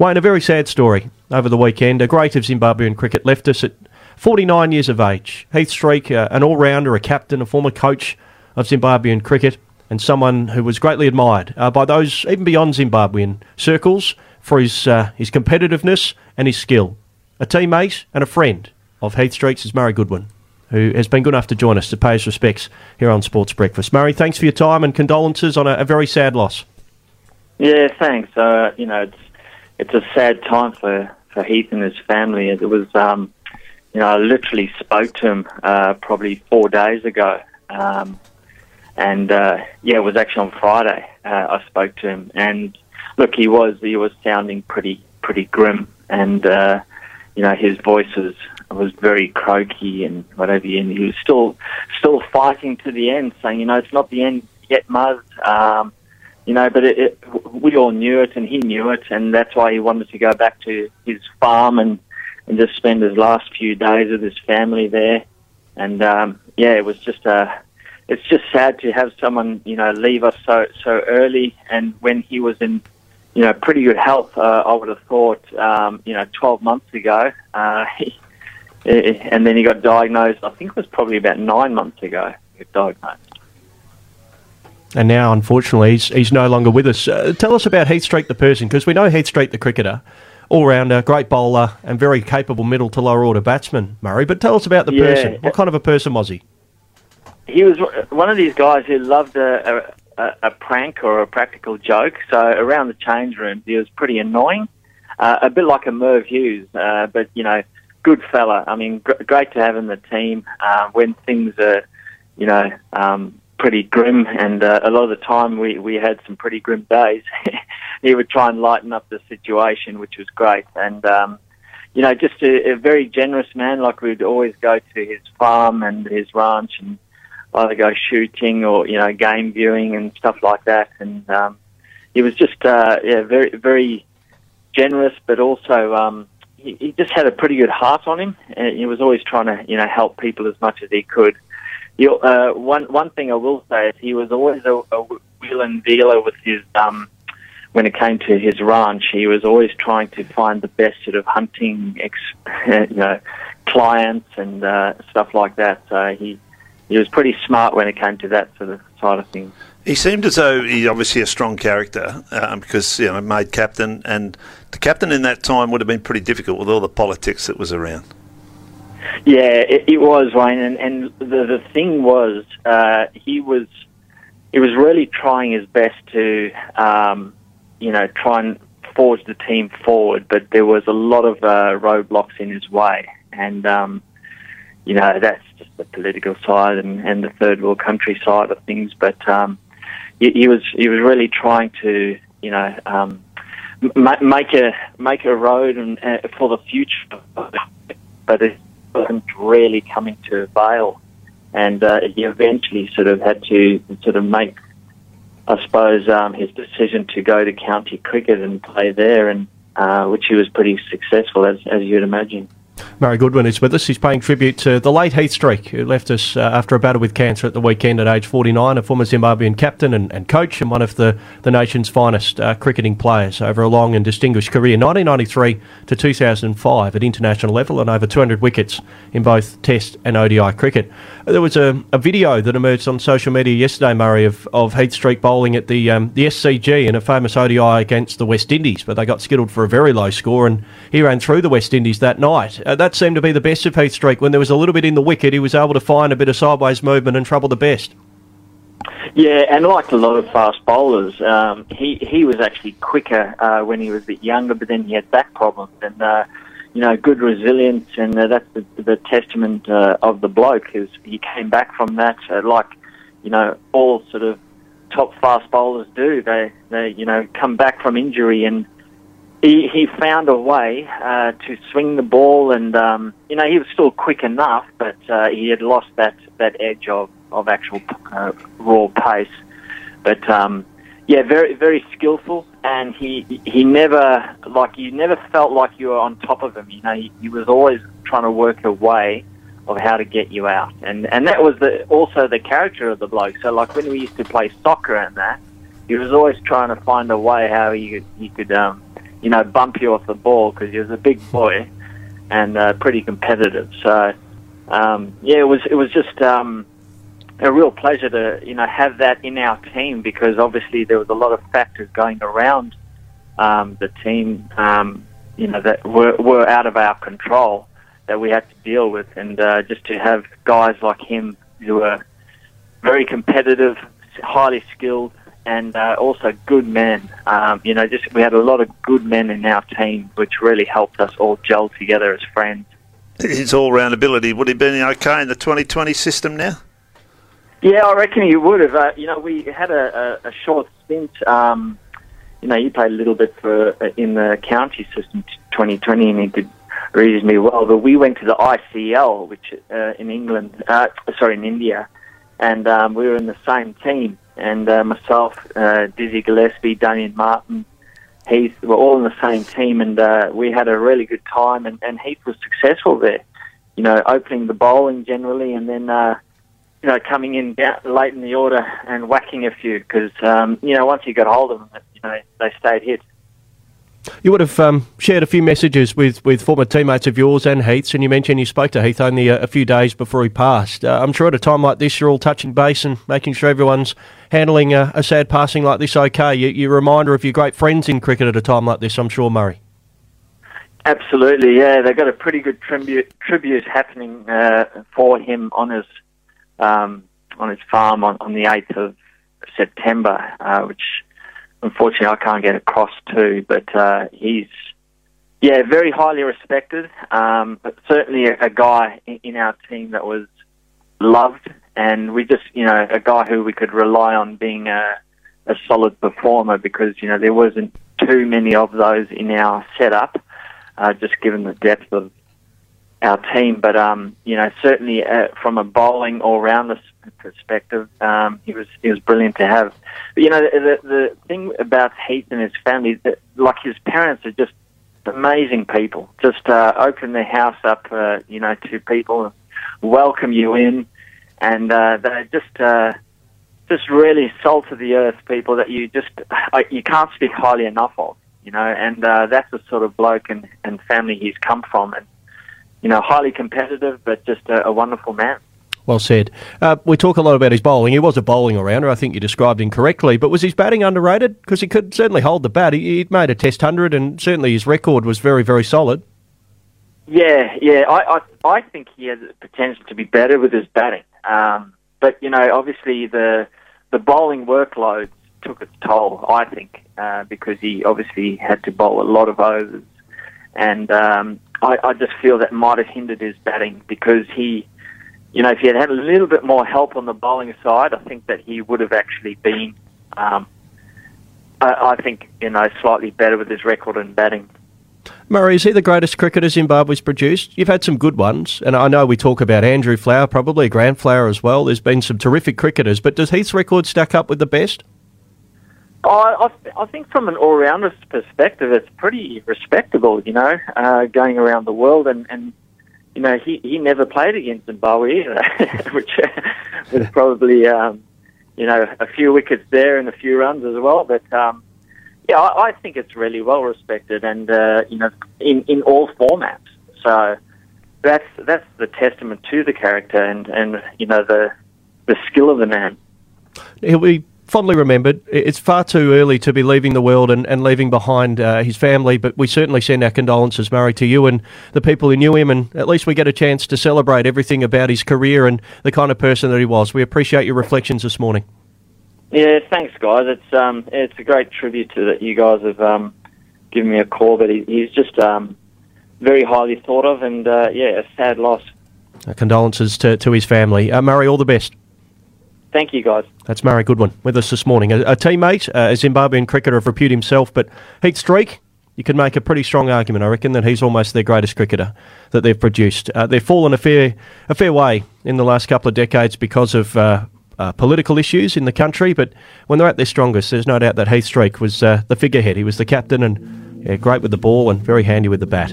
Wayne, a very sad story over the weekend. A great of Zimbabwean cricket left us at 49 years of age. Heath Streak, uh, an all rounder, a captain, a former coach of Zimbabwean cricket, and someone who was greatly admired uh, by those even beyond Zimbabwean circles for his, uh, his competitiveness and his skill. A teammate and a friend of Heath Streak's is Murray Goodwin, who has been good enough to join us to pay his respects here on Sports Breakfast. Murray, thanks for your time and condolences on a, a very sad loss. Yeah, thanks. Uh, you know, it's it's a sad time for, for Heath and his family. It was, um, you know, I literally spoke to him uh, probably four days ago. Um, and uh, yeah, it was actually on Friday. Uh, I spoke to him, and look, he was he was sounding pretty pretty grim, and uh, you know his voice was was very croaky and whatever, and he was still still fighting to the end, saying, you know, it's not the end yet, Muzz. Um, you know, but it, it, we all knew it, and he knew it, and that's why he wanted to go back to his farm and and just spend his last few days with his family there. And um, yeah, it was just a it's just sad to have someone you know leave us so so early. And when he was in you know pretty good health, uh, I would have thought um, you know 12 months ago. Uh, he, and then he got diagnosed. I think it was probably about nine months ago. He got diagnosed. And now, unfortunately, he's, he's no longer with us. Uh, tell us about Heath Streak, the person, because we know Heath Streak, the cricketer, all rounder, great bowler, and very capable middle to lower order batsman, Murray. But tell us about the Yeah. person. What kind of a person was he? he was one of these guys who loved a, a, a prank or a practical joke. So around the change room, he was pretty annoying, uh, a bit like a Merv Hughes, uh, but you know, good fella. I mean, gr- great to have in the team uh, when things are, you know, um, pretty grim. And uh, a lot of the time, we we had some pretty grim days. he would try and lighten up the situation, which was great. And um, you know, just a, a very generous man. Like we'd always go to his farm and his ranch and either go shooting or you know game viewing and stuff like that. And um, he was just uh, yeah very very generous, but also um, he, he just had a pretty good heart on him, and he was always trying to you know help people as much as he could. He, uh, one one thing I will say is he was always a, a wheel and dealer with his um, when it came to his ranch. He was always trying to find the best sort of hunting ex- you know clients and uh, stuff like that. So he he was pretty smart when it came to that sort of side of things. He seemed as though he's obviously a strong character um, because you know made captain, and the captain in that time would have been pretty difficult with all the politics that was around. Yeah, it, it was Wayne, and, and the the thing was, uh, he was he was really trying his best to, um, you know, try and forge the team forward, but there was a lot of uh, roadblocks in his way, and um, you know that's just the political side and, and the third world country side of things. But um, he, he was he was really trying to, you know. Um, ma- make a make a road and uh, for the future, but it wasn't really coming to avail. And uh, he eventually sort of had to sort of make, I suppose, um, his decision to go to county cricket and play there, and uh, which he was pretty successful, as as you'd imagine. Murray Goodwin is with us. He's paying tribute to the late Heath Streak, who left us uh, after a battle with cancer at the weekend at age 49, a former Zimbabwean captain and, and coach, and one of the, the nation's finest uh, cricketing players over a long and distinguished career, 1993 to 2005 at international level, and over 200 wickets in both Test and ODI cricket. There was a, a video that emerged on social media yesterday, Murray, of, of Heath Streak bowling at the um, the SCG in a famous ODI against the West Indies, but they got skittled for a very low score, and he ran through the West Indies that night. Uh, that seemed to be the best of Heath Streak. When there was a little bit in the wicket, he was able to find a bit of sideways movement and trouble the best. Yeah, and like a lot of fast bowlers, um, he he was actually quicker uh, when he was a bit younger, but then he had back problems and uh, you know good resilience, and uh, that's the, the testament uh, of the bloke. Is he came back from that uh, like you know all sort of top fast bowlers do. They they you know come back from injury and. He, he found a way uh, to swing the ball, and um, you know he was still quick enough, but uh, he had lost that, that edge of, of actual uh, raw pace. But um, yeah, very very skillful, and he he never like you never felt like you were on top of him. You know, he, he was always trying to work a way of how to get you out, and and that was the also the character of the bloke. So like when we used to play soccer and that, he was always trying to find a way how he he could um, you know, bump you off the ball because he was a big boy and uh, pretty competitive. So, um, yeah, it was it was just um, a real pleasure to you know have that in our team because obviously there was a lot of factors going around um, the team, um, you know, that were, were out of our control that we had to deal with, and uh, just to have guys like him who were very competitive, highly skilled, and uh, also good men. Um, you know, just we had a lot of good men in our team, which really helped us all gel together as friends. His all-round ability would he been okay in the 2020 system now? Yeah, I reckon he would have. Uh, you know, we had a, a, a short stint. Um, you know, he played a little bit for uh, in the county system 2020, and he did reasonably well. But we went to the ICL, which uh, in England, uh, sorry, in India, and um, we were in the same team. And uh, myself, uh, Dizzy Gillespie, Damien Martyn, Heath were all in the same team, and uh, we had a really good time. And, and Heath was successful there. You know, opening the bowling generally, and then uh, you know coming in late in the order and whacking a few because um, you know once you got hold of them, you know they stayed hit. You would have um, shared a few messages with, with former teammates of yours and Heath's, and you mentioned you spoke to Heath only a, a few days before he passed. Uh, I'm sure at a time like this, you're all touching base and making sure everyone's handling a, a sad passing like this okay. You, you're a reminder of your great friends in cricket at a time like this, I'm sure, Murray. Absolutely, yeah. They've got a pretty good tribute, tribute happening uh, for him on his um, on his farm on, on the 8th of September, uh, which unfortunately I can't get across to, but uh, he's yeah very highly respected, um, but certainly a, a guy in, our team that was loved, and we just you know a guy who we could rely on being a, a solid performer because you know there wasn't too many of those in our setup, uh, just given the depth of our team. But um, you know, certainly uh, from a bowling all round perspective, um, he was he was brilliant to have. But you know, the the thing about Heath and his family, that, like his parents, are just amazing people. Just uh, open their house up, uh, you know, to people, welcome you in, and uh, they're just. Uh, just really salt of the earth people that you just uh, you can't speak highly enough of, you know, and uh, that's the sort of bloke and, and family he's come from, and you know, highly competitive, but just a, a wonderful man. Well said. Uh, we talk a lot about his bowling. He was a bowling all-rounder. I think you described him correctly. But was his batting underrated? Because he could certainly hold the bat. He, would made a Test hundred, and certainly his record was very, very solid. Yeah, yeah. I, I, I think he has the potential to be better with his batting. Um, but you know, obviously the the bowling workload took its toll. I think uh, because he obviously had to bowl a lot of overs, and um, I, I just feel that might have hindered his batting because he, you know, if he had had a little bit more help on the bowling side, I think that he would have actually been, um, I, I think, you know, slightly better with his record in batting. Murray, is he the greatest cricketer Zimbabwe's produced? You've had some good ones, and I know we talk about Andrew Flower, probably Grant Flower as well. There's been some terrific cricketers, but does Heath's record stack up with the best? I, I, think from an all-rounder perspective, it's pretty respectable, you know, uh, going around the world. And, and, you know, he, he never played against Zimbabwe either, which was probably, um, you know, a few wickets there and a few runs as well. But, um, yeah, I, I think it's really well respected and, uh, you know, in, in all formats. So that's, that's the testament to the character and, and you know, the, the skill of the man. He'll be fondly remembered. It's far too early to be leaving the world and, and leaving behind uh, his family, but we certainly send our condolences, Murray, to you and the people who knew him, and at least we get a chance to celebrate everything about his career and the kind of person that he was. We appreciate your reflections this morning. Yeah, thanks, guys. It's um, it's a great tribute to that you guys have um, given me a call, but he, he's just um, very highly thought of, and uh, yeah, a sad loss. Our condolences to, to his family. Uh, Murray, all the best. Thank you, guys. That's Murray Goodwin with us this morning. A, a teammate, uh, a Zimbabwean cricketer of repute himself, but Heath Streak, you can make a pretty strong argument, I reckon, that he's almost their greatest cricketer that they've produced. Uh, they've fallen a fair, a fair way in the last couple of decades because of uh, uh, political issues in the country, but when they're at their strongest, there's no doubt that Heath Streak was uh, the figurehead. He was the captain and yeah, great with the ball and very handy with the bat.